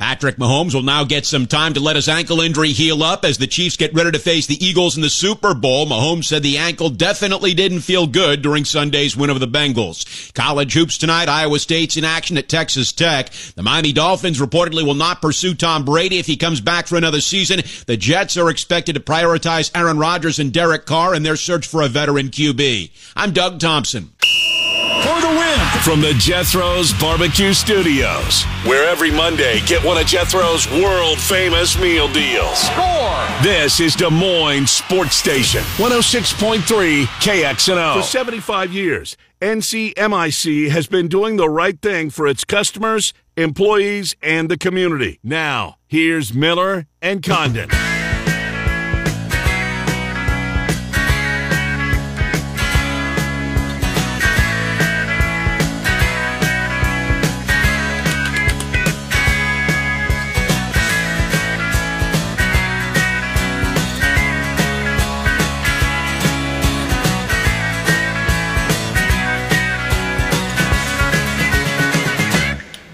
Patrick Mahomes will now get some time to let his ankle injury heal up as the Chiefs get ready to face the Eagles in the Super Bowl. Mahomes said the ankle definitely didn't feel good during Sunday's win over the Bengals. College hoops tonight. Iowa State's in action at Texas Tech. The Miami Dolphins reportedly will not pursue Tom Brady if he comes back for another season. The Jets are expected to prioritize Aaron Rodgers and Derek Carr in their search for a veteran QB. I'm Doug Thompson for the win. From the Jethro's Barbecue Studios, where every Monday get one of Jethro's world famous meal deals. Score! This is Des Moines Sports Station, 106.3 KXNO. For 75 years, NCMIC has been doing the right thing for its customers, employees, and the community. Now, here's Miller and Condon.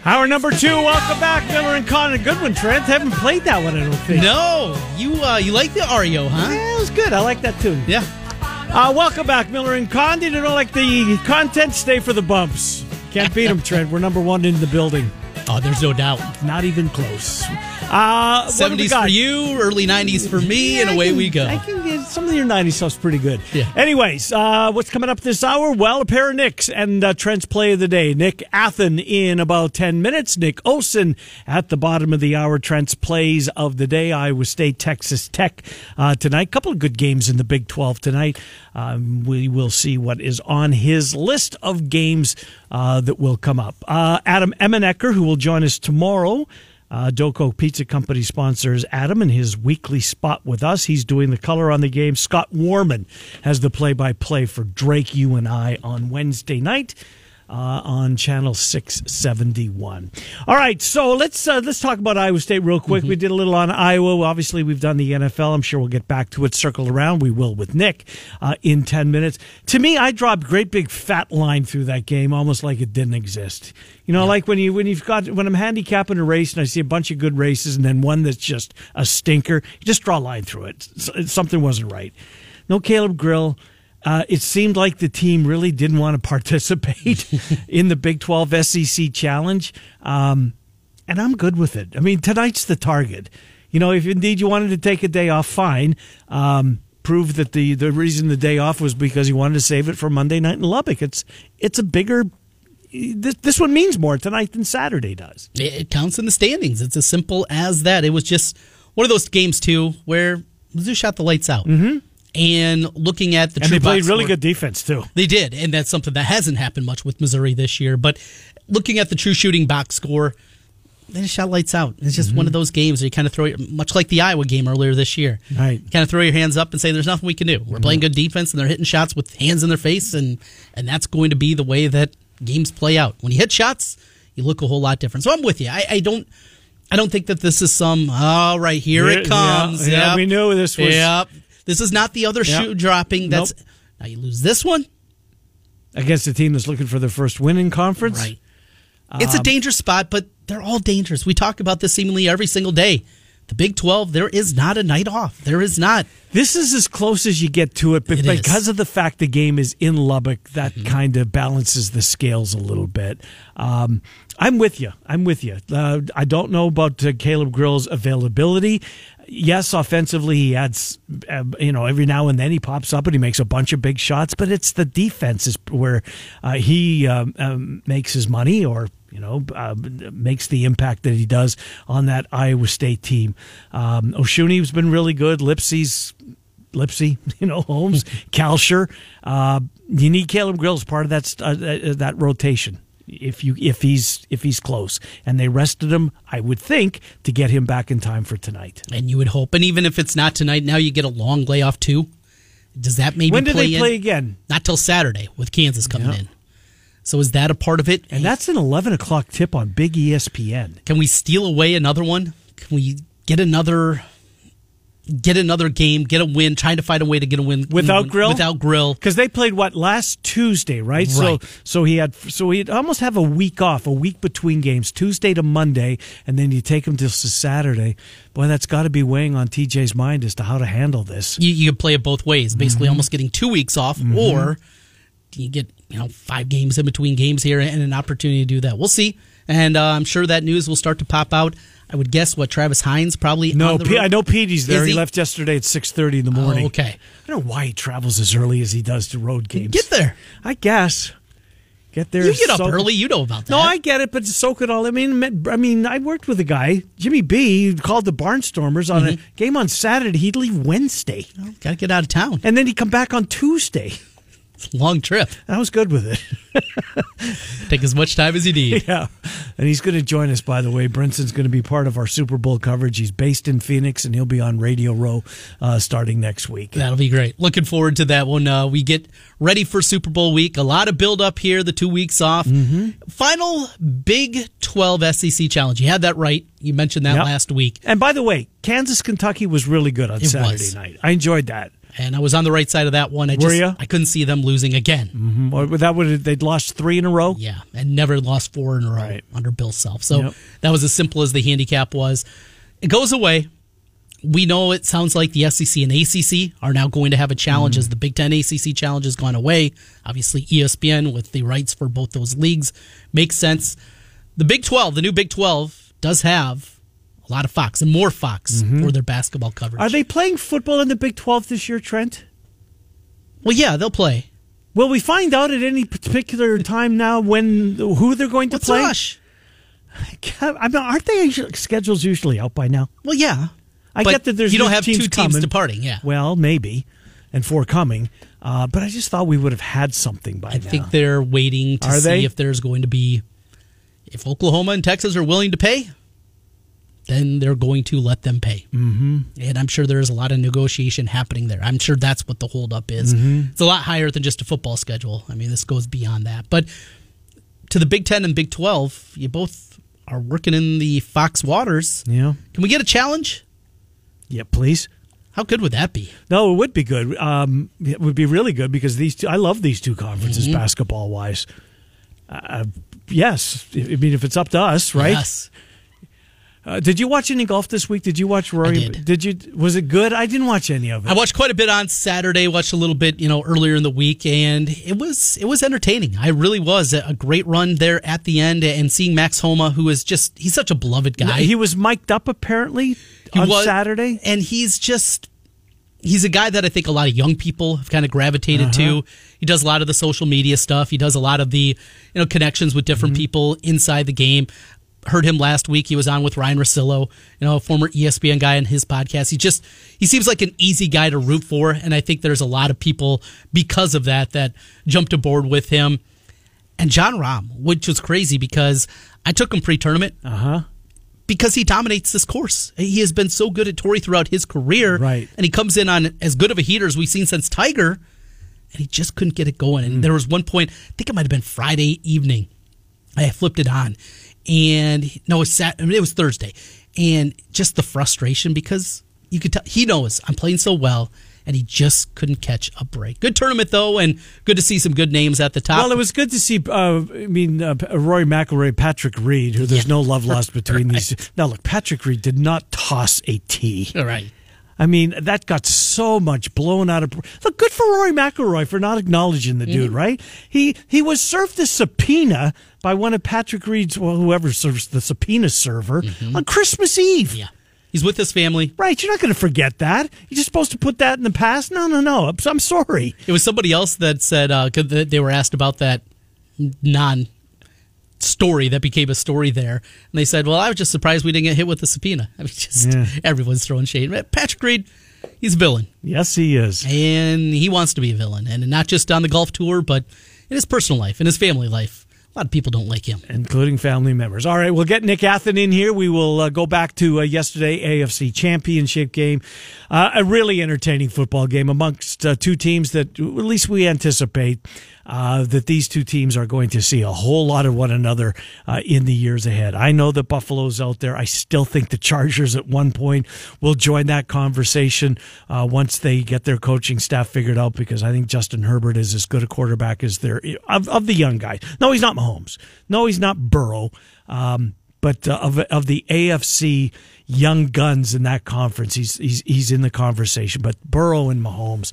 Hour number two. Welcome back, Miller and Condon. Good one, Trent. Haven't played that one, I don't think. No, you uh, you like the Ario, huh? Yeah, it was good. I like that too. Yeah. Uh, welcome back, Miller and Condon. You don't like the content? Stay for the bumps. Can't beat them, Trent. We're number one in the building. Oh, there's no doubt. Not even close. Uh, 70s for you, early 90s for me, and away can, we go. I can get some of your 90s stuff's pretty good. Yeah. Anyways, uh, what's coming up this hour? Well, a pair of Nicks and uh, Trent's play of the day. Nick Athan in about 10 minutes. Nick Osen at the bottom of the hour. Trent's plays of the day. Iowa State, Texas Tech uh, tonight. Couple of good games in the Big 12 tonight. Um, we will see what is on his list of games uh, that will come up. Uh, Adam Emmenecker, who will join us tomorrow. Uh, Doko Pizza Company sponsors Adam in his weekly spot with us. He's doing the color on the game. Scott Warman has the play by play for Drake, you and I on Wednesday night. Uh, on channel 671. All right, so let's uh, let's talk about Iowa State real quick. Mm-hmm. We did a little on Iowa. Obviously, we've done the NFL. I'm sure we'll get back to it. Circle around. We will with Nick uh, in 10 minutes. To me, I draw a great big fat line through that game, almost like it didn't exist. You know, yeah. like when you when you've got when I'm handicapping a race and I see a bunch of good races and then one that's just a stinker, you just draw a line through it. Something wasn't right. No Caleb Grill. Uh, it seemed like the team really didn't want to participate in the Big 12 SEC challenge. Um, and I'm good with it. I mean, tonight's the target. You know, if indeed you wanted to take a day off, fine. Um, prove that the, the reason the day off was because you wanted to save it for Monday night in Lubbock. It's it's a bigger this, this one means more tonight than Saturday does. It counts in the standings. It's as simple as that. It was just one of those games too where Mizzou shot the lights out. Mm-hmm. And looking at the true and they played really score, good defense too. They did, and that's something that hasn't happened much with Missouri this year. But looking at the true shooting box score, they just shot lights out. It's just mm-hmm. one of those games where you kind of throw, much like the Iowa game earlier this year. Right. Kind of throw your hands up and say, "There's nothing we can do. We're mm-hmm. playing good defense, and they're hitting shots with hands in their face, and and that's going to be the way that games play out. When you hit shots, you look a whole lot different. So I'm with you. I, I don't. I don't think that this is some. All right, here it comes. Yeah, yeah we knew this was. Yep. This is not the other yep. shoe dropping. That's nope. now you lose this one against a team that's looking for their first win in conference. Right. Um, it's a um, dangerous spot, but they're all dangerous. We talk about this seemingly every single day. The Big 12, there is not a night off. There is not. This is as close as you get to it, but it because is. of the fact the game is in Lubbock, that mm-hmm. kind of balances the scales a little bit. Um, I'm with you. I'm with you. Uh, I don't know about uh, Caleb Grill's availability. Yes, offensively, he adds, uh, you know, every now and then he pops up and he makes a bunch of big shots, but it's the defense is where uh, he um, um, makes his money or you know, uh, makes the impact that he does on that Iowa State team. Um, Osunniyi's been really good. Lipsey's Lipsey, you know, Holmes, Kalscheur. Uh, you need Caleb Grill as part of that uh, uh, that rotation if you if he's if he's close and they rested him i would think to get him back in time for tonight and you would hope and even if it's not tonight now you get a long layoff too does that maybe when do play they play again not till saturday with kansas coming in so is that a part of it? And that's an 11 o'clock tip on Big ESPN. Can we steal away another one? Can we get another get another game, get a win, trying to find a way to get a win Without Grill? Without Grill. because they played what last Tuesday, right? So Right. so he had so he'd almost have a week off, a week between games, Tuesday to Monday, and then you take him to Saturday. Boy, that's got to be weighing on TJ's mind as to how to handle this. You, you could play it both ways, Mm-hmm. basically almost getting two weeks off, or do you get you know five games in between games here and an opportunity to do that? We'll see, and uh, I'm sure that news will start to pop out. I would guess what Travis Hines probably No, P- I know Petey's there. He? he? left yesterday at six thirty in the morning. Oh, okay. I don't know why he travels as early as he does to road games. Get there. I guess. Get there. You get up early, you know about that. No, I get it, but soak it all. I mean, I mean, I worked with a guy, Jimmy B, who called the Barnstormers on Mm-hmm. a game on Saturday. He'd leave Wednesday, gotta get out of town. and then he'd come back on Tuesday. It's a long trip. I was good with it. Take as much time as you need. yeah, and he's going to join us. By the way, Brinson's going to be part of our Super Bowl coverage. He's based in Phoenix, and he'll be on Radio Row uh, starting next week. That'll be great. Looking forward to that one. Uh, we get ready for Super Bowl week. A lot of build up here. The two weeks off. Mm-hmm. Final Big Twelve SEC challenge. You had that right. You mentioned that Yep. last week, And by the way, Kansas Kentucky was really good on It Saturday was. night. I enjoyed that. And I was on the right side of that one. I Were just ya? I couldn't see them losing again. Mm-hmm. Or that would they'd lost three in a row. Yeah, and never lost four in a row Right. under Bill Self. So Yep. that was as simple as the handicap was. It goes away. We know it sounds like the SEC and ACC are now going to have a challenge mm. as the Big Ten ACC challenge has gone away. Obviously, ESPN with the rights for both those leagues makes sense. The Big 12, the new Big 12, does have a lot of Fox and more Fox for their basketball coverage. Are they playing football in the Big Twelve this year, Trent? well, yeah, they'll play. Will we find out at any particular time now when who they're going to What's play? rush? I mean, aren't they schedules usually out by now? Well, yeah. I get that there's you don't have teams two teams coming. departing. Yeah, Well, maybe, and four coming. Uh, but I just thought we would have had something by I now. I think they're waiting to Are see they? if there's going to be if Oklahoma and Texas are willing to pay, then they're going to let them pay. Mm-hmm. And I'm sure there's a lot of negotiation happening there. I'm sure that's what the holdup is. Mm-hmm. It's a lot higher than just a football schedule. I mean, this goes beyond that. But to the Big Ten and Big Twelve, you both are working in the Fox waters. yeah. Can we get a challenge? Yeah, please. How good would that be? No, it would be good. Um, it would be really good because these two, I love these two conferences Mm-hmm. basketball wise. Uh, yes, I mean if it's up to us, right? Yes. Uh, did you watch any golf this week? Did you watch Rory? did. you? Was it good? I didn't watch any of it. I watched quite a bit on Saturday. Watched a little bit, you know, earlier in the week, and it was it was entertaining. I really was a great run there at the end, and seeing Max Homa, who is just he's such a beloved guy. he was mic'd up apparently He on was- Saturday. and he's just he's a guy that I think a lot of young people have kind of gravitated Uh-huh. to. He does a lot of the social media stuff. He does a lot of the you know connections with different Mm-hmm. people inside the game. Heard him last week. He was on with Ryen Russillo, you know, a former ESPN guy in his podcast. He just he seems like an easy guy to root for, and I think there's a lot of people because of that that jumped aboard with him. And Jon Rahm, which was crazy because I took him pre-tournament Uh huh. because he dominates this course. He has been so good at Torrey throughout his career. Right. And he comes in on as good of a heater as we've seen since Tiger, and he just couldn't get it going. And there was one point, I think it might have been Friday evening, I flipped it on. And no, it was, Sat- I mean, it was Thursday. And just the frustration because you could tell he knows I'm playing so well. And he just couldn't catch a break. Good tournament though, and good to see some good names at the top. Well, it was good to see. Uh, I mean, uh, Rory McIlroy, Patrick Reed, who there's Yeah. no love lost between these. Now, look, Patrick Reed did not toss a tee. all right. I mean, that got so much blown out of. Look, good for Rory McIlroy for not acknowledging the Mm-hmm. dude, right? He he was served a subpoena by one of Patrick Reed's, well, whoever serves the subpoena server on Christmas Eve. Mm-hmm. Yeah, he's with his family. Right, you're not going to forget that. You're just supposed to put that in the past. No, no, no. I'm, I'm sorry. It was somebody else that said uh, they were asked about that non story that became a story there, and they said, "Well, I was just surprised we didn't get hit with the subpoena." I mean, just Yeah. everyone's throwing shade. Patrick Reed, he's a villain, Yes, he is. and he wants to be a villain, and not just on the golf tour, but in his personal life, in his family life. A lot of people don't like him. including family members. All right, we'll get Nick Athan in here. We will uh, go back to uh, yesterday AFC Championship game, uh, a really entertaining football game amongst uh, two teams that at least we anticipate uh, that these two teams are going to see a whole lot of one another uh, in the years ahead. I know that Buffalo's out there. I still think the Chargers at one point will join that conversation uh, once they get their coaching staff figured out because I think Justin Herbert is as good a quarterback as their of, of the young guys. No, he's not Mahomes. No, he's not Burrow. Um, but uh, of of the AFC young guns in that conference, he's he's he's in the conversation. But Burrow and Mahomes,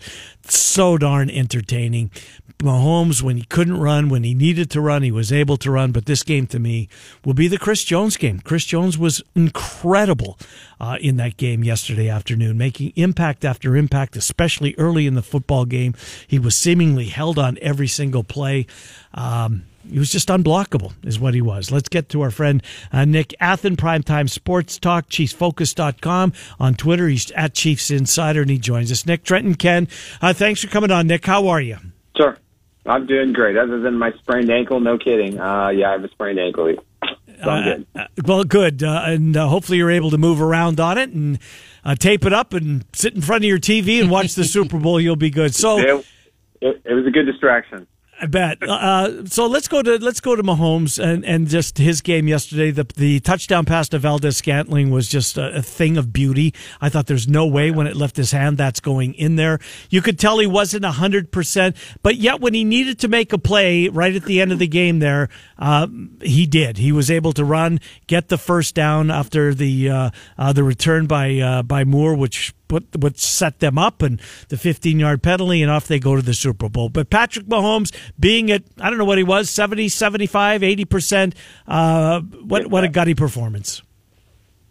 so darn entertaining. Mahomes, when he couldn't run, when he needed to run, he was able to run. But this game to me will be the Chris Jones game. Chris Jones was incredible uh, in that game yesterday afternoon, making impact after impact, especially early in the football game. He was seemingly held on every single play. Um, he was just unblockable, is what he was. Let's get to our friend uh, Nick Athan, Primetime Sports Talk, ChiefsFocus.com. On Twitter, he's at Chiefs Insider, and he joins us. Nick Trenton Ken, uh, thanks for coming on, Nick. How are you? Sure. I'm doing great. Other than my sprained ankle, no kidding. Uh, yeah, I have a sprained ankle. So I'm good. Uh, well, good. Uh, and uh, hopefully you're able to move around on it and uh, tape it up and sit in front of your TV and watch the Super Bowl. You'll be good. So it, it, it was a good distraction. I bet. Uh, so let's go to let's go to Mahomes and, and just his game yesterday. The the touchdown pass to Valdes Scantling was just a, a, thing of beauty. I thought there's no way when it left his hand that's going in there. You could tell he wasn't hundred percent, but yet when he needed to make a play right at the end of the game, there uh, he did. He was able to run, get the first down after the uh, uh the return by uh, by Moore, which what what set them up and the 15 yard penalty and off they go to the Super Bowl. But Patrick Mahomes being at I don't know what he was 70, 75, 80 percent. Uh, what what a gutty performance.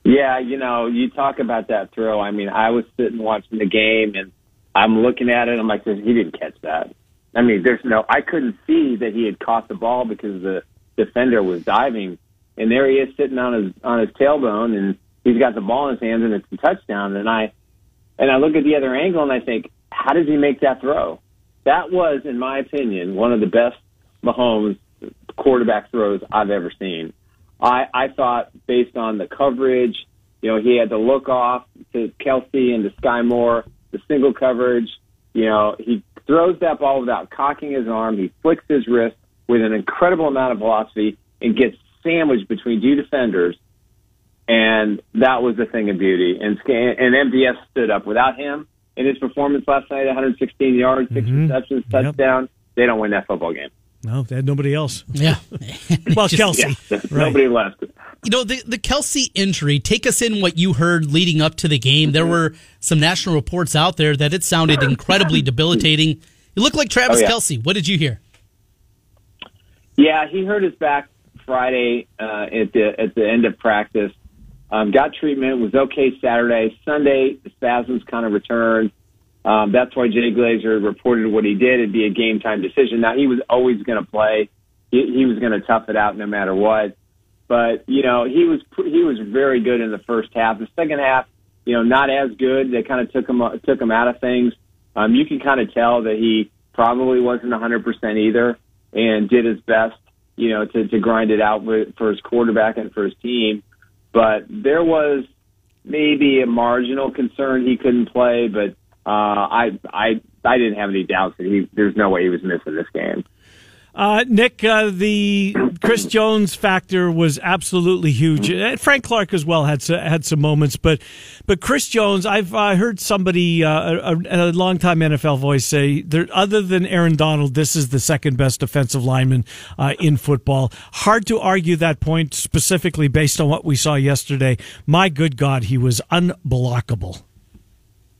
Yeah, you know, you talk about that throw. I mean, I was sitting watching the game and I'm looking at it. I'm like, he didn't catch that. I mean, there's no. I couldn't see that he had caught the ball because the defender was diving, and there he is sitting on his on his tailbone, and he's got the ball in his hands, and it's a touchdown. And I and I look at the other angle and I think, how does he make that throw? That was, in my opinion, one of the best Mahomes quarterback throws I've ever seen. I, I thought based on the coverage, you know, he had to look off to Kelce and to Sky Moore, the single coverage. You know, he throws that ball without cocking his arm. He flicks his wrist with an incredible amount of velocity and gets sandwiched between two defenders and that was the thing of beauty. And and MVS stood up without him in his performance last night, 116 yards, 6 mm-hmm. receptions, touchdown. Yep. They don't win that football game. No, they had nobody else. Yeah. well, Kelce. Yeah, right. Nobody left. You know, the, the Kelce injury, take us in what you heard leading up to the game. There were some national reports out there that it sounded incredibly debilitating. You look like Travis oh, yeah. Kelce. What did you hear? Yeah, he hurt his back Friday uh, at the at the end of practice. Um, got treatment, was okay Saturday. Sunday, the spasms kind of returned. Um, that's why Jay Glazer reported what he did. It'd be a game time decision. Now, he was always going to play. He, he was going to tough it out no matter what. But, you know, he was, he was very good in the first half. The second half, you know, not as good. They kind of took him, took him out of things. Um, you can kind of tell that he probably wasn't 100% either and did his best, you know, to, to grind it out for his quarterback and for his team. But there was maybe a marginal concern he couldn't play, but uh, I I I didn't have any doubts that he there's no way he was missing this game. Uh, Nick, uh, the Chris Jones factor was absolutely huge. Uh, Frank Clark as well had had some moments, but but Chris Jones, I've uh, heard somebody, uh, a, a longtime NFL voice, say there, other than Aaron Donald, this is the second best defensive lineman uh, in football. Hard to argue that point specifically based on what we saw yesterday. My good God, he was unblockable.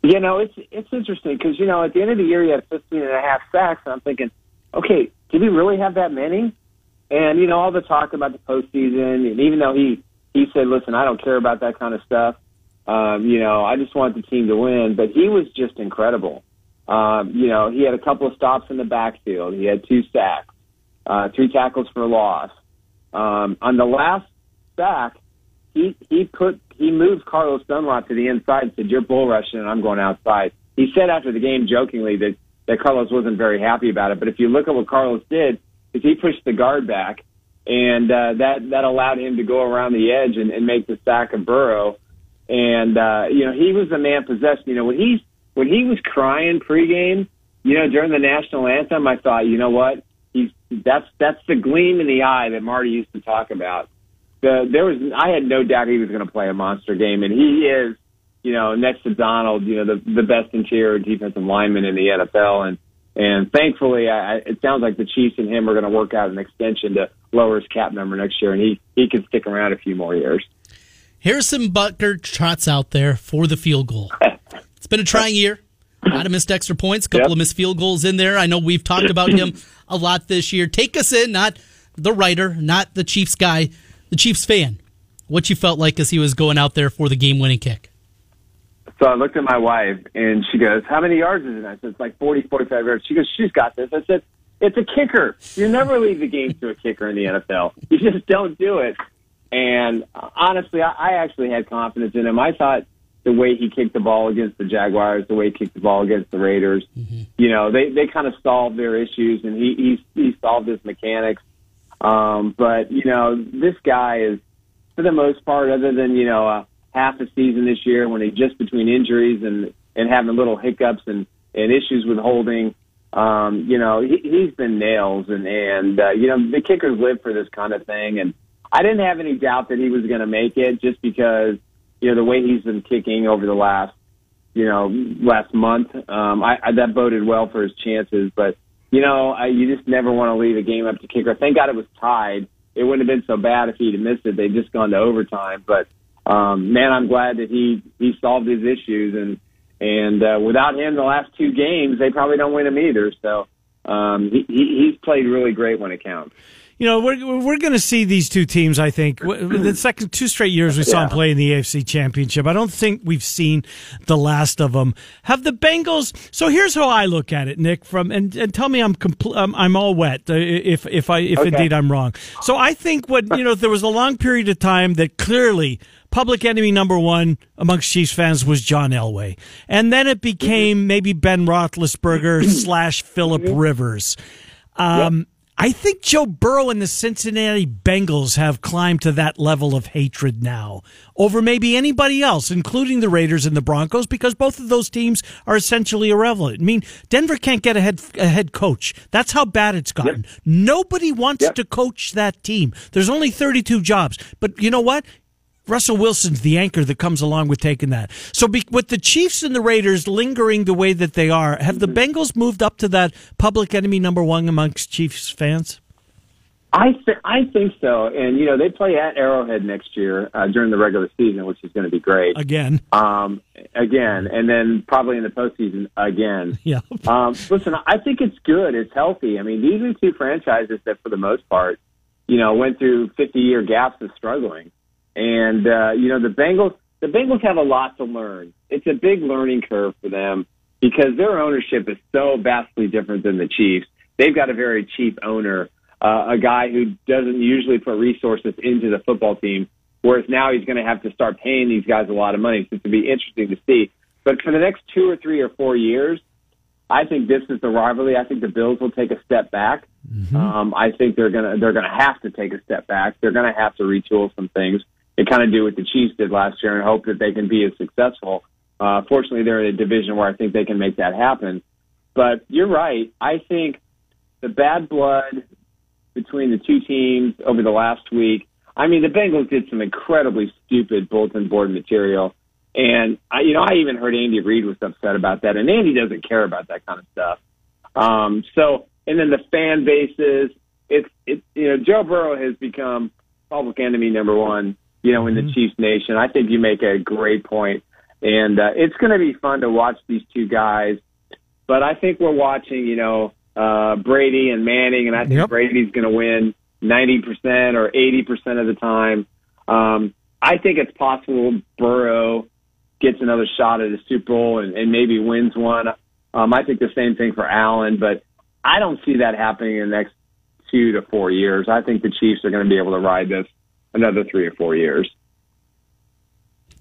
You know, it's it's interesting because you know at the end of the year he had 15 and a half sacks. And I'm thinking, okay did he really have that many? And you know all the talk about the postseason, and even though he he said, "Listen, I don't care about that kind of stuff. Um, you know, I just want the team to win." But he was just incredible. Um, you know, he had a couple of stops in the backfield. He had two sacks, uh, three tackles for loss. Um, on the last sack, he he put he moved Carlos Dunlap to the inside and said, "You're bull rushing, and I'm going outside." He said after the game jokingly that that Carlos wasn't very happy about it. But if you look at what Carlos did, is he pushed the guard back, and uh, that that allowed him to go around the edge and, and make the sack of Burrow. And uh, you know he was the man possessed. You know when he's when he was crying pregame, you know during the national anthem, I thought, you know what, he's that's that's the gleam in the eye that Marty used to talk about. The, there was I had no doubt he was going to play a monster game, and he is, you know, next to Donald, you know, the the best interior defensive lineman in the NFL, and and thankfully, I, it sounds like the Chiefs and him are going to work out an extension to lower his cap number next year, and he he can stick around a few more years. Harrison Butker trots out there for the field goal. It's been a trying year. A lot of missed extra points, a couple yep. of missed field goals in there. I know we've talked about him a lot this year. Take us in, not the writer, not the Chiefs guy, the Chiefs fan. What you felt like as he was going out there for the game winning kick. So I looked at my wife and she goes, How many yards is it? I said, It's like 40, 45 yards. She goes, She's got this. I said, It's a kicker. You never leave the game to a kicker in the NFL. You just don't do it. And honestly, I, I actually had confidence in him. I thought the way he kicked the ball against the Jaguars, the way he kicked the ball against the Raiders. Mm-hmm. You know, they they kind of solved their issues, and he he he solved his mechanics. Um, but you know, this guy is for the most part, other than you know uh, half the season this year when he just between injuries and and having little hiccups and and issues with holding. Um, you know, he, he's been nails, and and uh, you know the kickers live for this kind of thing, and I didn't have any doubt that he was going to make it just because you know, the way he's been kicking over the last, you know, last month, um, I, I that boded well for his chances. But you know, I, you just never want to leave a game up to kicker. Thank God it was tied. It wouldn't have been so bad if he'd missed it. They'd just gone to overtime. But um, man, I'm glad that he he solved his issues and and uh, without him, the last two games they probably don't win them either. So um, he, he he's played really great when it counts you know, we're we're going to see these two teams. I think the second two straight years we saw yeah. them play in the AFC Championship. I don't think we've seen the last of them. Have the Bengals? So here's how I look at it, Nick. From and, and tell me I'm compl- um, I'm all wet uh, if if I if okay. indeed I'm wrong. So I think what you know there was a long period of time that clearly public enemy number one amongst Chiefs fans was John Elway. And then it became maybe Ben Roethlisberger slash Philip Rivers. Um, yep. I think Joe Burrow and the Cincinnati Bengals have climbed to that level of hatred now over maybe anybody else, including the Raiders and the Broncos, because both of those teams are essentially irrelevant. I mean, Denver can't get a head, a head coach. That's how bad it's gotten. Yep. Nobody wants yep. to coach that team. There's only 32 jobs. But you know what? Russell Wilson's the anchor that comes along with taking that. So, be, with the Chiefs and the Raiders lingering the way that they are, have the. Bengals moved up to that public enemy number one amongst Chiefs fans? I th- I think so, and you know they play at Arrowhead next year uh, during the regular season, which is going to be great. Again, um, again, and then probably in the postseason again. Yeah. um, listen, I think it's good. It's healthy. I mean, these are two franchises that, for the most part, you know, went through 50 year gaps of struggling. And uh, you know, the Bengals the Bengals have a lot to learn. It's a big learning curve for them because their ownership is so vastly different than the Chiefs. They've got a very cheap owner, uh, a guy who doesn't usually put resources into the football team, whereas now he's going to have to start paying these guys a lot of money. So it's going to be interesting to see. But for the next two or three or four years, I think this is the rivalry. I think the Bills will take a step back. Mm-hmm. Um, I think they're gonna they're gonna have to take a step back. They're gonna have to retool some things they kind of do what the Chiefs did last year and hope that they can be as successful. Uh, fortunately, they're in a division where I think they can make that happen. But you're right. I think the bad blood between the two teams over the last week. I mean, the Bengals did some incredibly stupid bulletin board material. And I, you know, I even heard Andy Reid was upset about that, and Andy doesn't care about that kind of stuff. Um, so, and then the fan bases, it's, it's, you know, Joe Burrow has become public enemy number one you know, in the mm-hmm. Chiefs Nation. I think you make a great point, and uh, it's going to be fun to watch these two guys. But I think we're watching, you know, uh, Brady and Manning, and I think yep. Brady's going to win ninety percent or eighty percent of the time. Um, I think it's possible Burrow gets another shot at a Super Bowl and, and maybe wins one. Um, I think the same thing for Allen, but I don't see that happening in the next two to four years. I think the Chiefs are going to be able to ride this another three or four years.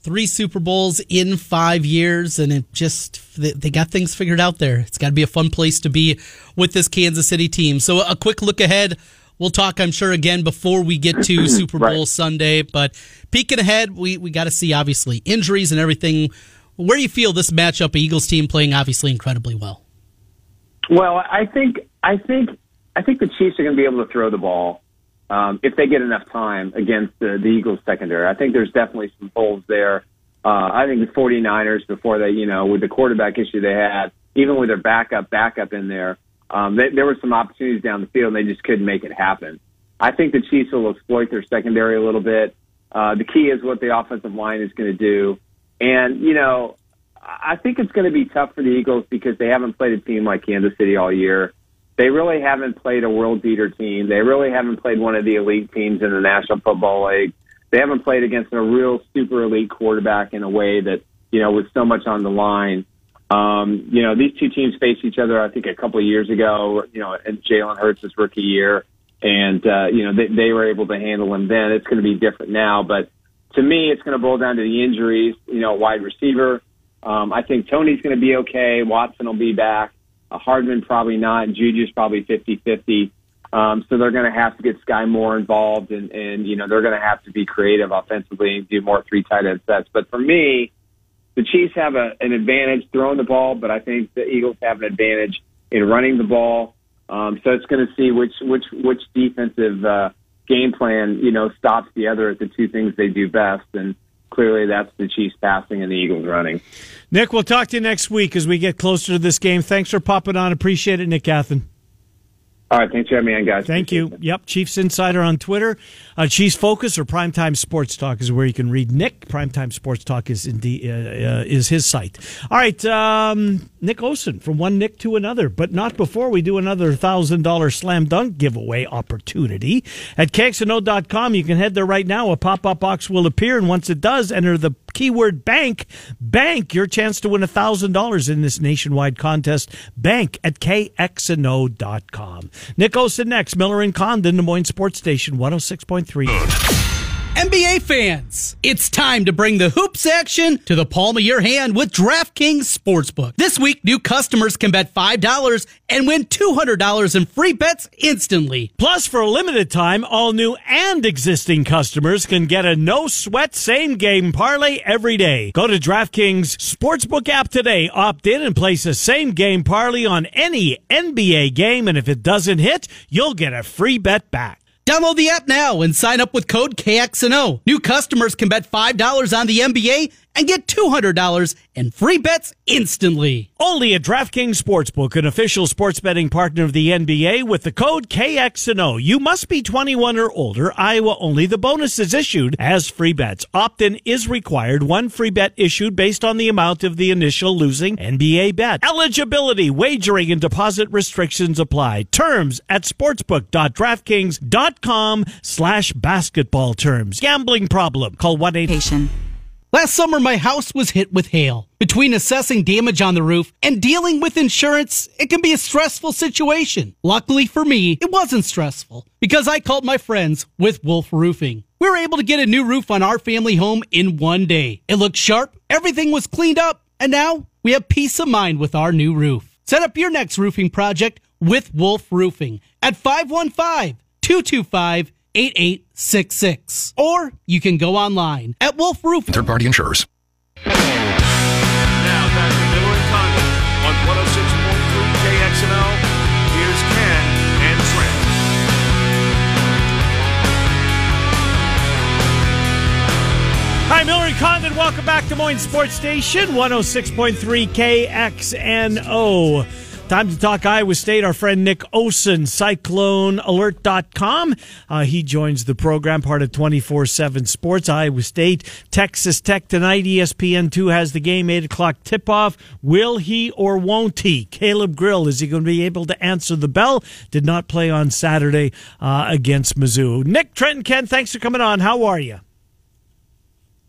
Three Super Bowls in five years, and it just they got things figured out there. It's got to be a fun place to be with this Kansas City team. So, a quick look ahead. We'll talk, I'm sure, again before we get to Super Bowl right. Sunday. But peeking ahead, we, we got to see obviously injuries and everything. Where do you feel this matchup, Eagles team playing obviously incredibly well? Well, I think I think I think the Chiefs are going to be able to throw the ball um, if they get enough time against the, the Eagles secondary. I think there's definitely some holes there. Uh, I think the 49ers before they, you know, with the quarterback issue they had, even with their backup, backup in there, um, they, there were some opportunities down the field and they just couldn't make it happen. I think the Chiefs will exploit their secondary a little bit. Uh, the key is what the offensive line is going to do. And, you know, I think it's going to be tough for the Eagles because they haven't played a team like Kansas City all year. They really haven't played a world beater team. They really haven't played one of the elite teams in the National Football League. They haven't played against a real super elite quarterback in a way that, you know, with so much on the line. Um, you know, these two teams faced each other, I think, a couple of years ago, you know, in Jalen Hurts' rookie year. And, uh, you know, they, they were able to handle him then. It's going to be different now. But to me, it's going to boil down to the injuries, you know, wide receiver. Um, I think Tony's going to be okay. Watson will be back. Hardman probably not. Juju's probably 50-50. Um, so they're going to have to get Sky Moore involved, and, and you know they're going to have to be creative offensively and do more three tight end sets. But for me, the Chiefs have a, an advantage throwing the ball, but I think the Eagles have an advantage in running the ball. Um, so it's going to see which which which defensive uh, game plan you know stops the other at the two things they do best, and clearly that's the Chiefs passing and the Eagles running. Nick, we'll talk to you next week as we get closer to this game. Thanks for popping on. Appreciate it, Nick Athan. All right, thanks for having me on, guys. Thank you. Yep, Chiefs Insider on Twitter. Uh, Chiefs Focus or Primetime Sports Talk is where you can read Nick. Primetime Sports Talk is indeed uh, uh, is his site. All right, um, Nick Osen from one Nick to another, but not before we do another thousand dollar slam dunk giveaway opportunity at KXNO.com. You can head there right now. A pop up box will appear, and once it does, enter the keyword bank. Bank your chance to win a thousand dollars in this nationwide contest. Bank at KXNO.com. Nick Osen next. Miller and Condon, Des Moines Sports Station 106.3. NBA fans, it's time to bring the hoops action to the palm of your hand with DraftKings Sportsbook. This week, new customers can bet $5 and win $200 in free bets instantly. Plus, for a limited time, all new and existing customers can get a no sweat same game parlay every day. Go to DraftKings Sportsbook app today, opt in, and place a same game parlay on any NBA game. And if it doesn't hit, you'll get a free bet back. Download the app now and sign up with code KXNO. New customers can bet $5 on the NBA and get $200 in free bets instantly. Only at DraftKings Sportsbook, an official sports betting partner of the NBA with the code KXNO. You must be 21 or older. Iowa only. The bonus is issued as free bets. Opt-in is required. One free bet issued based on the amount of the initial losing NBA bet. Eligibility, wagering, and deposit restrictions apply. Terms at sportsbook.draftkings.com slash basketball terms. Gambling problem. Call 1-800. Last summer, my house was hit with hail. Between assessing damage on the roof and dealing with insurance, it can be a stressful situation. Luckily for me, it wasn't stressful because I called my friends with Wolf Roofing. We were able to get a new roof on our family home in one day. It looked sharp, everything was cleaned up, and now we have peace of mind with our new roof. Set up your next roofing project with Wolf Roofing at 515 225 8866. Or you can go online at Wolf Roof. Third party insurers. Now back to Miller and Condon on 106.3 KXNO. Here's Ken and Trent. Hi, Miller and Condon. Welcome back to Des Moines Sports Station 106.3 KXNO. Time to talk Iowa State. Our friend Nick Osen, CycloneAlert.com. Uh, he joins the program, part of 24 7 Sports. Iowa State, Texas Tech tonight. E ESPN2 has the game, 8 o'clock tip off. Will he or won't he? Caleb Grill, is he going to be able to answer the bell? Did not play on Saturday uh, against Mizzou. Nick, Trenton, Ken, thanks for coming on. How are you?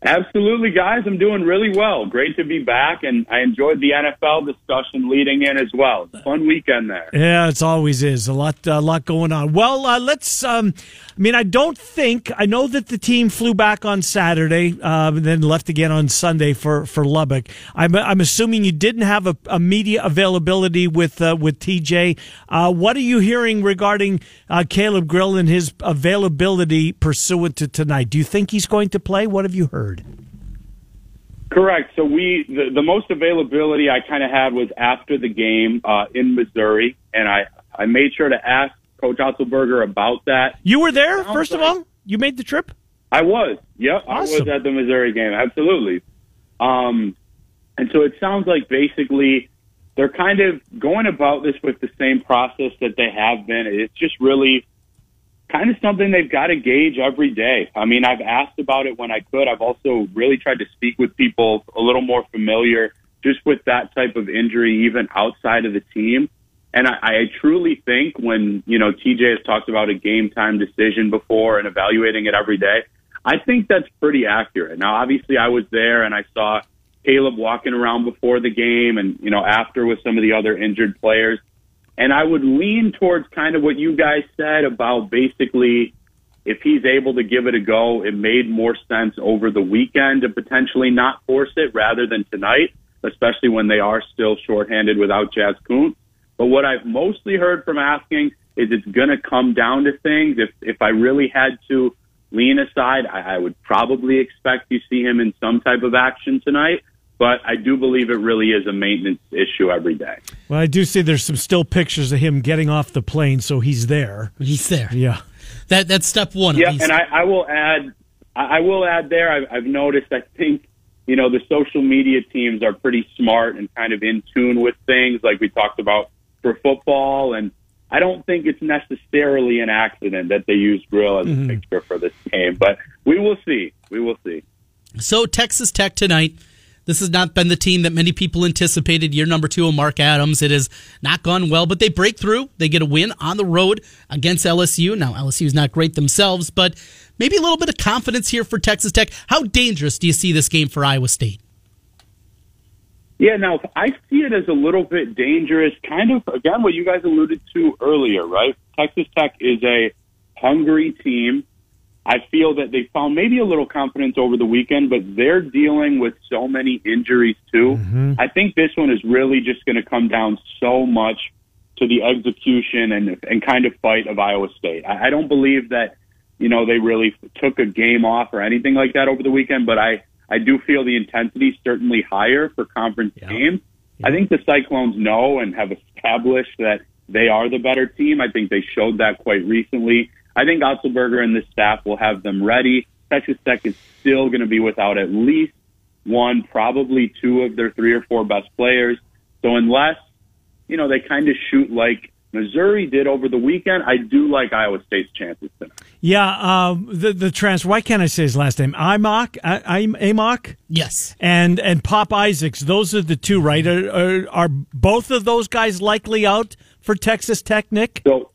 Absolutely, guys. I'm doing really well. Great to be back, and I enjoyed the NFL discussion leading in as well. Fun weekend there. Yeah, it's always is a lot, a lot going on. Well, uh, let's. Um, I mean, I don't think I know that the team flew back on Saturday, uh, and then left again on Sunday for for Lubbock. I'm, I'm assuming you didn't have a, a media availability with uh, with TJ. Uh, what are you hearing regarding uh, Caleb Grill and his availability pursuant to tonight? Do you think he's going to play? What have you heard? Correct. So we the, the most availability I kind of had was after the game uh, in Missouri, and I I made sure to ask Coach Otzelberger about that. You were there, first of all? You made the trip? I was. Yep, Awesome. I was at the Missouri game. Absolutely. Um, and so it sounds like basically they're kind of going about this with the same process that they have been. It's just really kind of something they've got to gauge every day. I mean, I've asked about it when I could. I've also really tried to speak with people a little more familiar just with that type of injury, even outside of the team. And I, I truly think when, you know, TJ has talked about a game time decision before and evaluating it every day, I think that's pretty accurate. Now, obviously, I was there and I saw Caleb walking around before the game and, you know, after with some of the other injured players. And I would lean towards kind of what you guys said about basically if he's able to give it a go, it made more sense over the weekend to potentially not force it rather than tonight, especially when they are still shorthanded without Jaz Kunc. But what I've mostly heard from asking is it's going to come down to things. If if I really had to lean aside, I, I would probably expect you see him in some type of action tonight. But I do believe it really is a maintenance issue every day. Well, I do see there's some still pictures of him getting off the plane, so he's there. He's there. Yeah. That that's step one. Yeah, and I, I will add, I I will add there. I've, I've noticed. I think you know the social media teams are pretty smart and kind of in tune with things, like we talked about for football. And I don't think it's necessarily an accident that they used Grill as a mm-hmm. picture for this game. But we will see. We will see. So Texas Tech tonight. This has not been the team that many people anticipated. Year number two of Mark Adams. It has not gone well, but they break through. They get a win on the road against LSU. Now LSU is not great themselves, but maybe a little bit of confidence here for Texas Tech. How dangerous do you see this game for Iowa State? Yeah, now I see it as a little bit dangerous, kind of again what you guys alluded to earlier, right? Texas Tech is a hungry team. I feel that they found maybe a little confidence over the weekend, but they're dealing with so many injuries too. Mm-hmm. I think this one is really just going to come down so much to the execution and and kind of fight of Iowa State. I, I don't believe that you know they really took a game off or anything like that over the weekend, but I I do feel the intensity is certainly higher for conference games. I think the Cyclones know and have established that they are the better team. I think they showed that quite recently. I think Otzelberger and this staff will have them ready. Texas Tech is still going to be without at least one, probably two of their three or four best players. So unless, you know, they kind of shoot like Missouri did over the weekend, I do like Iowa State's chances tonight. Yeah, um, the the transfer. Why can't I say his last name? Aimaq, I'm Amok, Yes. and and Pop Isaacs. Those are the two, right? Are, are are both of those guys likely out for Texas Tech? Nick. So,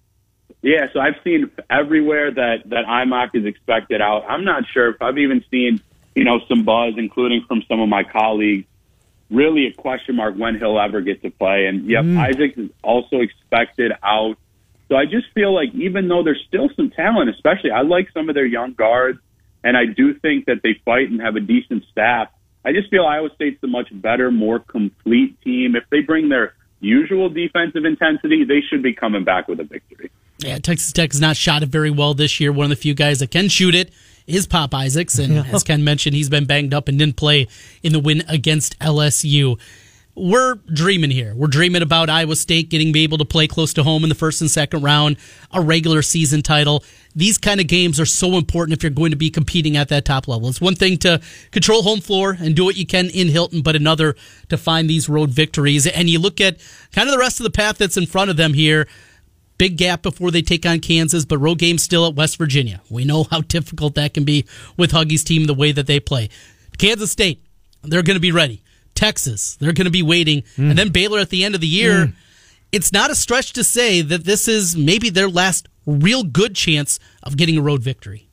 yeah, so I've seen everywhere that that Aimaq is expected out. I'm not sure if I've even seen, you know, some buzz, including from some of my colleagues. Really, a question mark when he'll ever get to play. And yep, mm. Isaac is also expected out. So I just feel like even though there's still some talent, especially I like some of their young guards, and I do think that they fight and have a decent staff. I just feel Iowa State's the much better, more complete team. If they bring their usual defensive intensity, they should be coming back with a victory. Yeah, Texas Tech has not shot it very well this year. One of the few guys that can shoot it is Pop Isaacs, and as Ken mentioned, he's been banged up and didn't play in the win against LSU. We're dreaming here. We're dreaming about Iowa State getting be able to play close to home in the first and second round, a regular season title. These kind of games are so important if you're going to be competing at that top level. It's one thing to control home floor and do what you can in Hilton, but another to find these road victories. And you look at kind of the rest of the path that's in front of them here. Big gap before they take on Kansas, but road game still at West Virginia. We know how difficult that can be with Huggy's team, the way that they play. Kansas State, they're going to be ready. Texas, they're going to be waiting. And then Baylor at the end of the year. Mm. It's not a stretch to say that this is maybe their last real good chance of getting a road victory.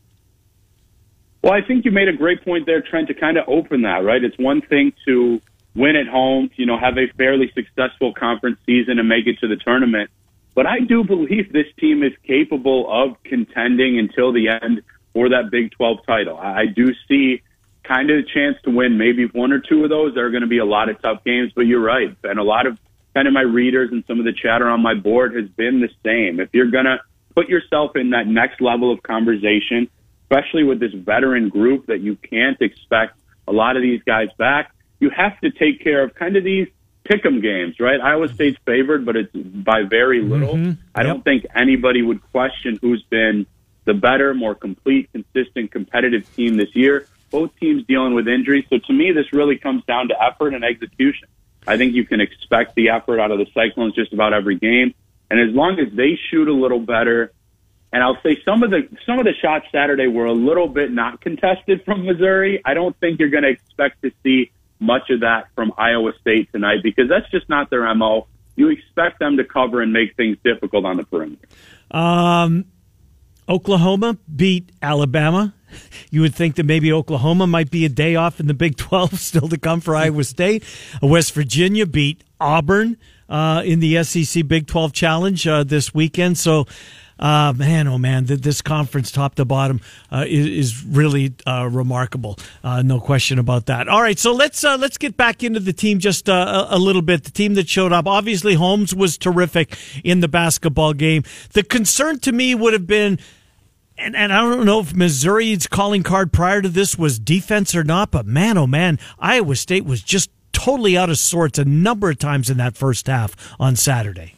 Well, I think you made a great point there, Trent, to kind of open that, right? It's one thing to win at home, you know, have a fairly successful conference season and make it to the tournament. But I do believe this team is capable of contending until the end for that Big 12 title. I do see kind of a chance to win maybe one or two of those. There are going to be a lot of tough games, but you're right. And a lot of kind of my readers and some of the chatter on my board has been the same. If you're going to put yourself in that next level of conversation, especially with this veteran group that you can't expect a lot of these guys back, you have to take care of kind of these pick 'em games, right? Iowa State's favored, but it's by very little. Mhm. I don't think anybody would question who's been the better, more complete, consistent, competitive team this year. Both teams dealing with injuries. So to me, this really comes down to effort and execution. I think you can expect the effort out of the Cyclones just about every game. And as long as they shoot a little better, and I'll say some of the some of the shots Saturday were a little bit not contested from Missouri. I don't think you're going to expect to see much of that from Iowa State tonight because that's just not their mo. You expect them to cover and make things difficult on the perimeter. Um, Oklahoma beat Alabama. You would think that maybe Oklahoma might be a day off in the Big 12 still to come for Iowa State. West Virginia beat Auburn uh, in the SEC Big 12 Challenge uh, this weekend. So, uh, man, oh man, th- this conference, top to bottom, uh, is, is really uh, remarkable. Uh, no question about that. All right, so let's uh, let's get back into the team just uh, a, a little bit. The team that showed up, obviously, Holmes was terrific in the basketball game. The concern to me would have been. And, and I don't know if Missouri's calling card prior to this was defense or not, but man, oh man, Iowa State was just totally out of sorts a number of times in that first half on Saturday.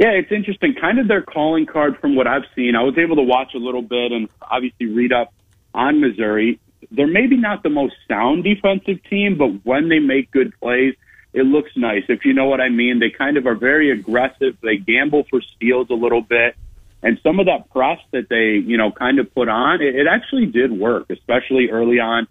Yeah, it's interesting. Kind of their calling card from what I've seen. I was able to watch a little bit and obviously read up on Missouri. They're maybe not the most sound defensive team, but when they make good plays, it looks nice. If you know what I mean, they kind of are very aggressive. They gamble for steals a little bit. And some of that press that they, you know, kind of put on, it, it actually did work, especially early on.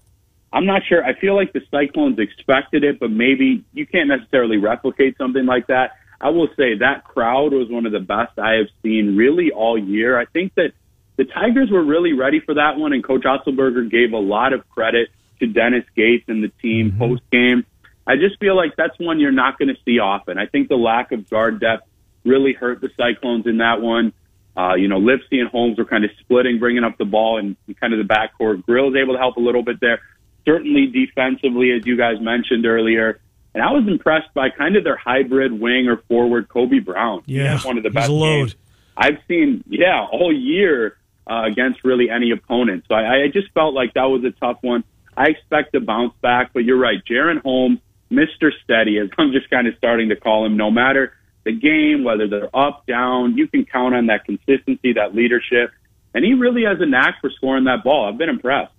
I'm not sure. I feel like the Cyclones expected it, but maybe you can't necessarily replicate something like that. I will say that crowd was one of the best I have seen really all year. I think that the Tigers were really ready for that one, and Coach Otzelberger gave a lot of credit to Dennis Gates and the team Mm-hmm. post game. I just feel like that's one you're not going to see often. I think the lack of guard depth really hurt the Cyclones in that one. Uh, you know, Lipsey and Holmes were kind of splitting, bringing up the ball in kind of the backcourt. Grill's able to help a little bit there. Certainly defensively, as you guys mentioned earlier. And I was impressed by kind of their hybrid wing or forward, Kobe Brown. Yeah, one of the best load. I've seen, yeah, all year uh, against really any opponent. So I, I just felt like that was a tough one. I expect to bounce back, but you're right. Jaren Holmes, Mr. Steady, as I'm just kind of starting to call him, no matter the game, whether they're up, down, you can count on that consistency, that leadership. And he really has a knack for scoring that ball. I've been impressed.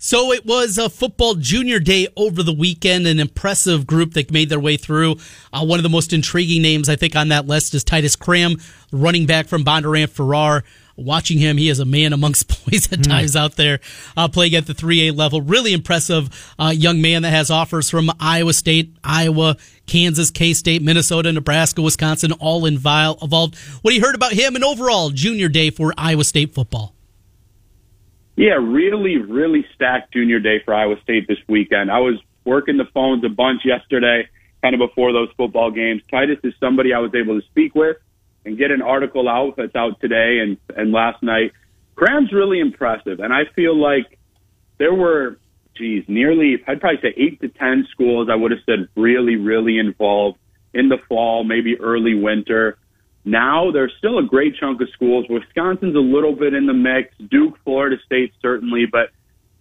So it was a football junior day over the weekend, an impressive group that made their way through. Uh, one of the most intriguing names, I think, on that list is Titus Cram, running back from Bondurant Farrar. Watching him, he is a man amongst boys at times out there, uh, playing at the 3A level. Really impressive uh, young man that has offers from Iowa State, Iowa, Kansas, K State, Minnesota, Nebraska, Wisconsin, all involved. What do you heard about him and overall junior day for Iowa State football? Yeah, really, really stacked junior day for Iowa State this weekend. I was working the phones a bunch yesterday, kind of before those football games. Titus is somebody I was able to speak with and get an article out that's out today and, and last night. Graham's really impressive, and I feel like there were, geez, nearly, I'd probably say eight to 10 schools I would have said really, really involved in the fall, maybe early winter. Now there's still a great chunk of schools. Wisconsin's a little bit in the mix. Duke, Florida State certainly, but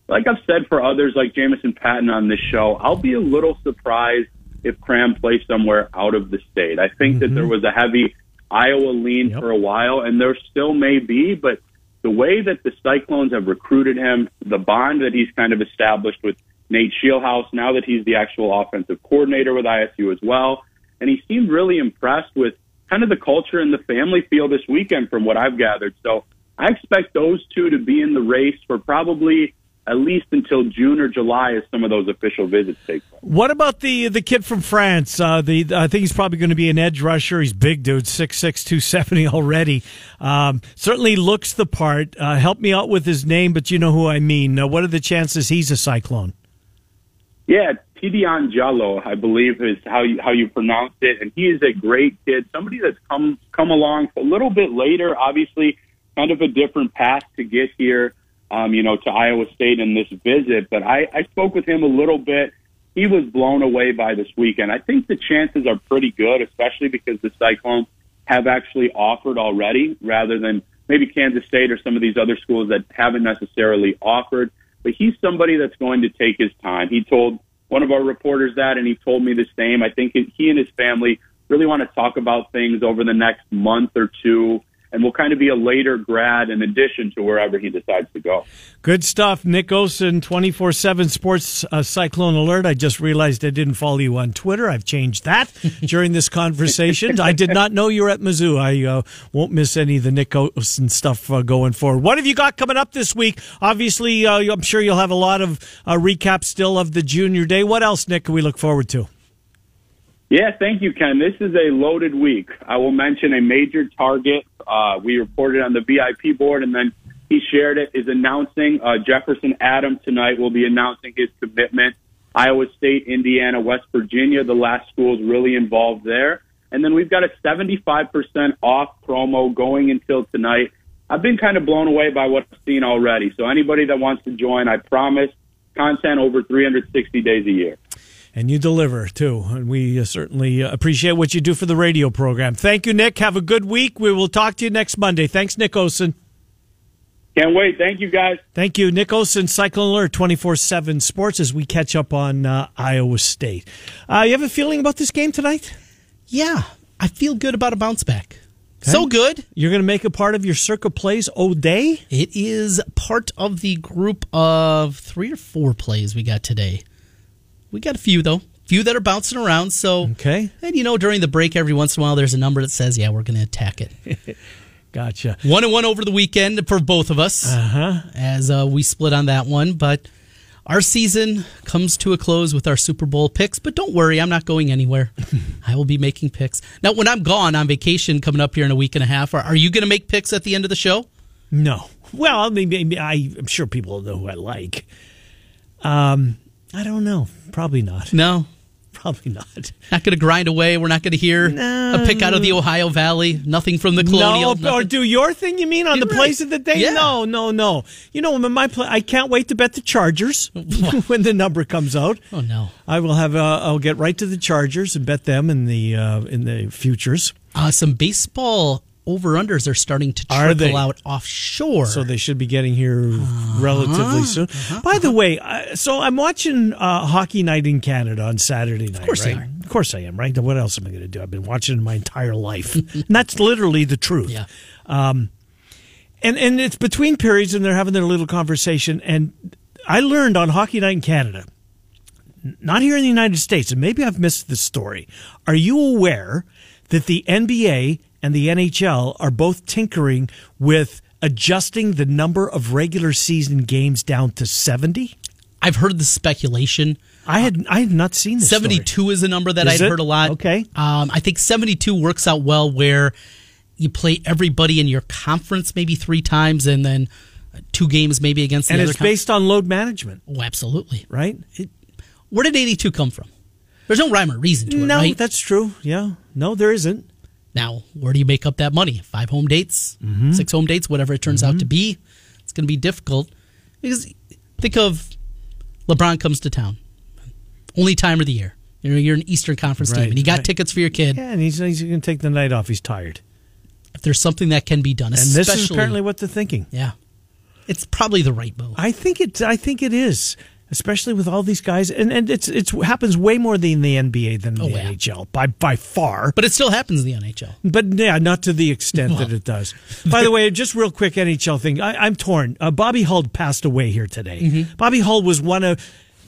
like I've said for others like Jamison Patton on this show, I'll be a little surprised if Cram plays somewhere out of the state. I think that there mm-hmm. was a heavy Iowa lean Yep. for a while, and there still may be, but the way that the Cyclones have recruited him, the bond that he's kind of established with Nate Scheelhaase, now that he's the actual offensive coordinator with ISU as well, and he seemed really impressed with kind of the culture and the family feel this weekend from what I've gathered. So I expect those two to be in the race for probably at least until June or July as some of those official visits take place. What about the the kid from France? Uh, the I think he's probably going to be an edge rusher. He's big, dude, 6'6", 270 already. Um, certainly looks the part. Uh, help me out with his name, but you know who I mean. Uh, what are the chances he's a Cyclone? Yeah, Tidian Jallo, I believe is how you how you pronounce it, and he is a great kid. Somebody that's come come along a little bit later, obviously, kind of a different path to get here. Um, you know, to Iowa State in this visit, but I, I spoke with him a little bit. He was blown away by this weekend. I think the chances are pretty good, especially because the Cyclones have actually offered already, rather than maybe Kansas State or some of these other schools that haven't necessarily offered. But he's somebody that's going to take his time. He told one of our reporters that, and he told me the same. I think he and his family really want to talk about things over the next month or two and will kind of be a later grad in addition to wherever he decides to go. Good stuff. Nick Osen, 24 7 Sports uh, Cyclone Alert. I just realized I didn't follow you on Twitter. I've changed that during this conversation. I did not know you were at Mizzou. I uh, won't miss any of the Nick Osen stuff uh, going forward. What have you got coming up this week? Obviously, uh, I'm sure you'll have a lot of uh, recaps still of the junior day. What else, Nick, can we look forward to? Yeah, thank you, Ken. This is a loaded week. I will mention a major target. Uh, we reported on the VIP board, and then he shared it. Is announcing uh, Jefferson Adams tonight will be announcing his commitment. Iowa State, Indiana, West Virginia, the last schools really involved there. And then we've got a 75% off promo going until tonight. I've been kind of blown away by what I've seen already. So anybody that wants to join, I promise content over 360 days a year and you deliver too. And we uh, certainly uh, appreciate what you do for the radio program. Thank you, Nick. Have a good week. We will talk to you next Monday. Thanks, Nick Osen. Can't wait. Thank you, guys. Thank you, Nick Osen, Cyclone Alert 24 7 Sports, as we catch up on uh, Iowa State. Uh, you have a feeling about this game tonight? Yeah, I feel good about a bounce back. Okay. So good. You're going to make a part of your Circa Plays O Day? It is part of the group of three or four plays we got today. We got a few though. Few that are bouncing around. So okay, and you know during the break every once in a while there's a number that says yeah we're going to attack it. gotcha. One and one over the weekend for both of us. Uh-huh. As uh, we split on that one, but our season comes to a close with our Super Bowl picks. But don't worry, I'm not going anywhere. I will be making picks now. When I'm gone on vacation, coming up here in a week and a half, are, are you going to make picks at the end of the show? No. Well, I mean, I, I'm sure people know who I like. Um, I don't know. Probably not. No. Probably not. Not going to grind away. We're not going to hear no. a pick out of the Ohio Valley. Nothing from the Colonial. No, or do your thing. You mean on You're the right. plays of the day? Yeah. No, no, no. You know, my play, I can't wait to bet the Chargers when the number comes out. Oh no! I will have. Uh, I'll get right to the Chargers and bet them in the uh, in the futures. Uh, some baseball over unders are starting to trickle out offshore. So they should be getting here uh-huh. relatively soon. Uh-huh. By the way, so I'm watching uh, Hockey Night in Canada on Saturday night. Of course right? are. Of course I am, right? What else am I going to do? I've been watching it my entire life. and that's literally the truth. Yeah. Um, and, and it's between periods and they're having their little conversation. And I learned on Hockey Night in Canada, not here in the United States, and maybe I've missed this story. Are you aware that the NBA and the NHL are both tinkering with adjusting the number of regular season games down to 70. I've heard the speculation. I had I had not seen this. 72 story. is a number that I've heard a lot. Okay. Um, I think 72 works out well where you play everybody in your conference maybe three times and then two games maybe against the and other. And it's based on load management. Oh, absolutely. Right? It, where did 82 come from? There's no rhyme or reason to it, no, right? that's true. Yeah. No, there isn't. Now, where do you make up that money? Five home dates, mm-hmm. six home dates, whatever it turns mm-hmm. out to be. It's going to be difficult because think of LeBron comes to town, only time of the year. You know, you're an Eastern Conference right, team, and you got right. tickets for your kid. Yeah, and he's, he's going to take the night off. He's tired. If there's something that can be done, and this is apparently what they're thinking. Yeah, it's probably the right move. I think it. I think it is especially with all these guys. And, and it's it's happens way more in the NBA than oh, the yeah. NHL by by far. But it still happens in the NHL. But yeah, not to the extent well. that it does. by the way, just real quick NHL thing. I, am torn. Uh, Bobby Hull passed away here today. Mm-hmm. Bobby Hull was one of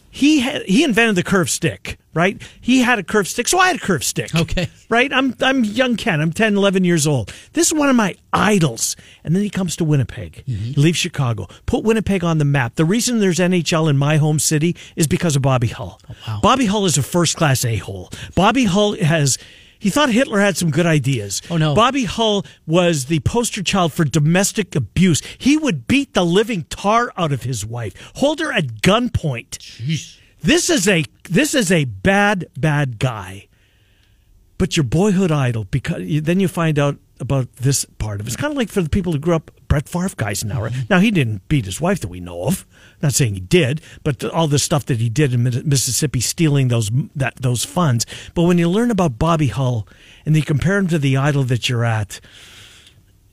he had, he invented the curve stick, right? He had a curve stick, so I had a curve stick. Okay. Right? I'm I'm young Ken. I'm 10, 11 years old. This is one of my idols. And then he comes to Winnipeg. Mm-hmm. He leaves Chicago. Put Winnipeg on the map. The reason there's NHL in my home city is because of Bobby Hull. Oh, wow. Bobby Hull is a first class a-hole. Bobby Hull has he thought Hitler had some good ideas. Oh, no. Bobby Hull was the poster child for domestic abuse. He would beat the living tar out of his wife, hold her at gunpoint. Jeez. This is a this is a bad bad guy. But your boyhood idol because then you find out about this part of it. It's kind of like for the people who grew up Brett Favre guys now. Right? Now he didn't beat his wife that we know of. Not saying he did, but all the stuff that he did in Mississippi, stealing those that those funds. But when you learn about Bobby Hull and you compare him to the idol that you're at,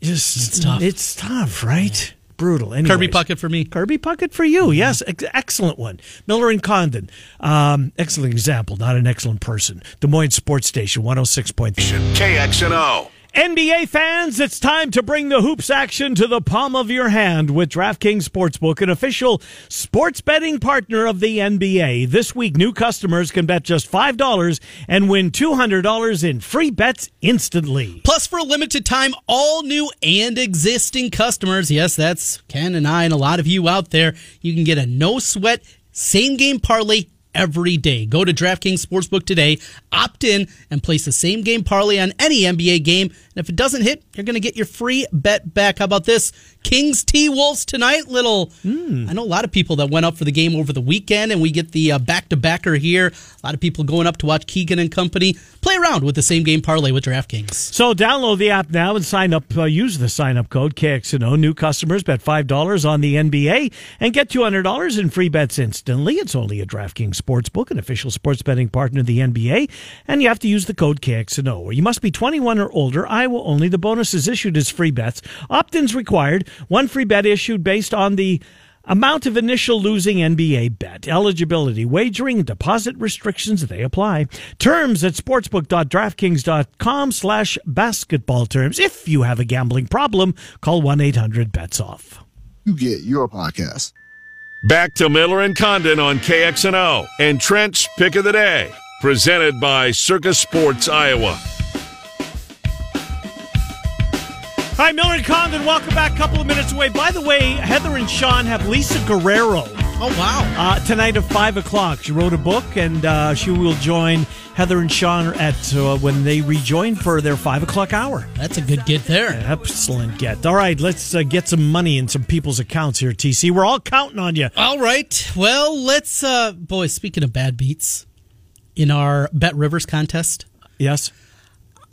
just it's tough. It's tough, right? Brutal. Anyways, Kirby Puckett for me. Kirby Puckett for you. Yes, ex- excellent one. Miller and Condon. Um, excellent example, not an excellent person. Des Moines Sports Station 106.3. KXNO. NBA fans, it's time to bring the hoops action to the palm of your hand with DraftKings Sportsbook, an official sports betting partner of the NBA. This week, new customers can bet just $5 and win $200 in free bets instantly. Plus, for a limited time, all new and existing customers, yes, that's Ken and I and a lot of you out there, you can get a no sweat same game parlay every day. Go to DraftKings Sportsbook today, opt in, and place the same game parlay on any NBA game. And if it doesn't hit, you're going to get your free bet back. How about this? Kings T Wolves tonight. Little, I know a lot of people that went up for the game over the weekend, and we get the back to backer here. A lot of people going up to watch Keegan and company. Play around with the same game parlay with DraftKings. So download the app now and sign up. Uh, use the sign up code KXNO. New customers bet five dollars on the NBA and get two hundred dollars in free bets instantly. It's only a DraftKings Sportsbook, an official sports betting partner of the NBA, and you have to use the code KXNO. Or you must be twenty one or older. Iowa only. The bonus is issued as free bets. Opt-ins required. One free bet issued based on the Amount of initial losing NBA bet. Eligibility, wagering, deposit restrictions, they apply. Terms at sportsbook.draftkings.com slash basketball terms. If you have a gambling problem, call 1-800-BETS-OFF. You get your podcast. Back to Miller and Condon on KXNO and Trent's Pick of the Day, presented by Circa Sports Iowa. Hi, Miller and Condon. Welcome back. A couple of minutes away. By the way, Heather and Sean have Lisa Guerrero Oh, wow. uh, tonight at 5 o'clock. She wrote a book, and uh, she will join Heather and Sean at uh, when they rejoin for their 5 o'clock hour. That's a good get there. Excellent get. All right, let's uh, get some money in some people's accounts here, TC. We're all counting on you. All right. Well, let's, uh, boy, speaking of bad beats, in our Bet Rivers contest, Yes?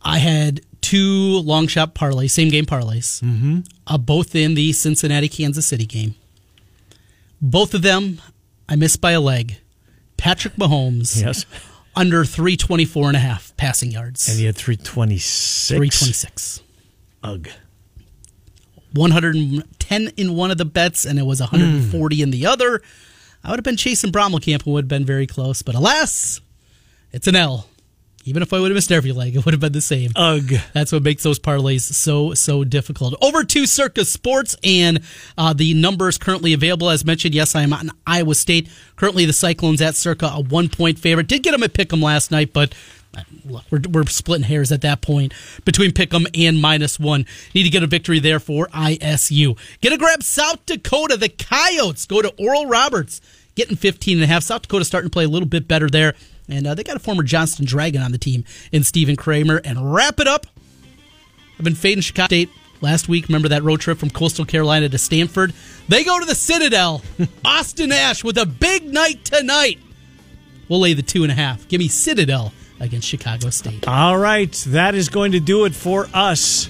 I had two long shot parlays, same game parlays, mm-hmm. uh, both in the Cincinnati Kansas City game. Both of them, I missed by a leg. Patrick Mahomes, Yes. under 324 and a half passing yards. And he had 326. 326. Ugh. 110 in one of the bets, and it was 140 in the other. I would have been chasing Brommelkamp and would have been very close, but alas, it's an L. Even if I would have missed every leg, it would have been the same. Ugh. That's what makes those parlays so so difficult. Over to Circa Sports and uh, the numbers currently available. As mentioned, yes, I am on Iowa State. Currently, the Cyclones at circa a one point favorite. Did get them at Pick'em last night, but uh, look, we're, we're splitting hairs at that point between Pick'em and minus one. Need to get a victory there for ISU. Get a grab South Dakota. The Coyotes go to Oral Roberts, getting 15 and a half. South Dakota starting to play a little bit better there. And uh, they got a former Johnston Dragon on the team in Stephen Kramer. And wrap it up. I've been fading Chicago State last week. Remember that road trip from Coastal Carolina to Stanford? They go to the Citadel. Austin Ash with a big night tonight. We'll lay the two and a half. Give me Citadel against Chicago State. All right, that is going to do it for us.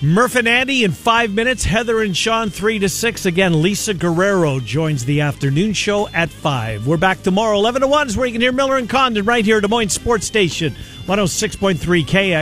Murph and Andy in five minutes. Heather and Sean three to six. Again, Lisa Guerrero joins the afternoon show at five. We're back tomorrow, eleven to one, is where you can hear Miller and Condon right here at Des Moines Sports Station, one hundred six point three KX.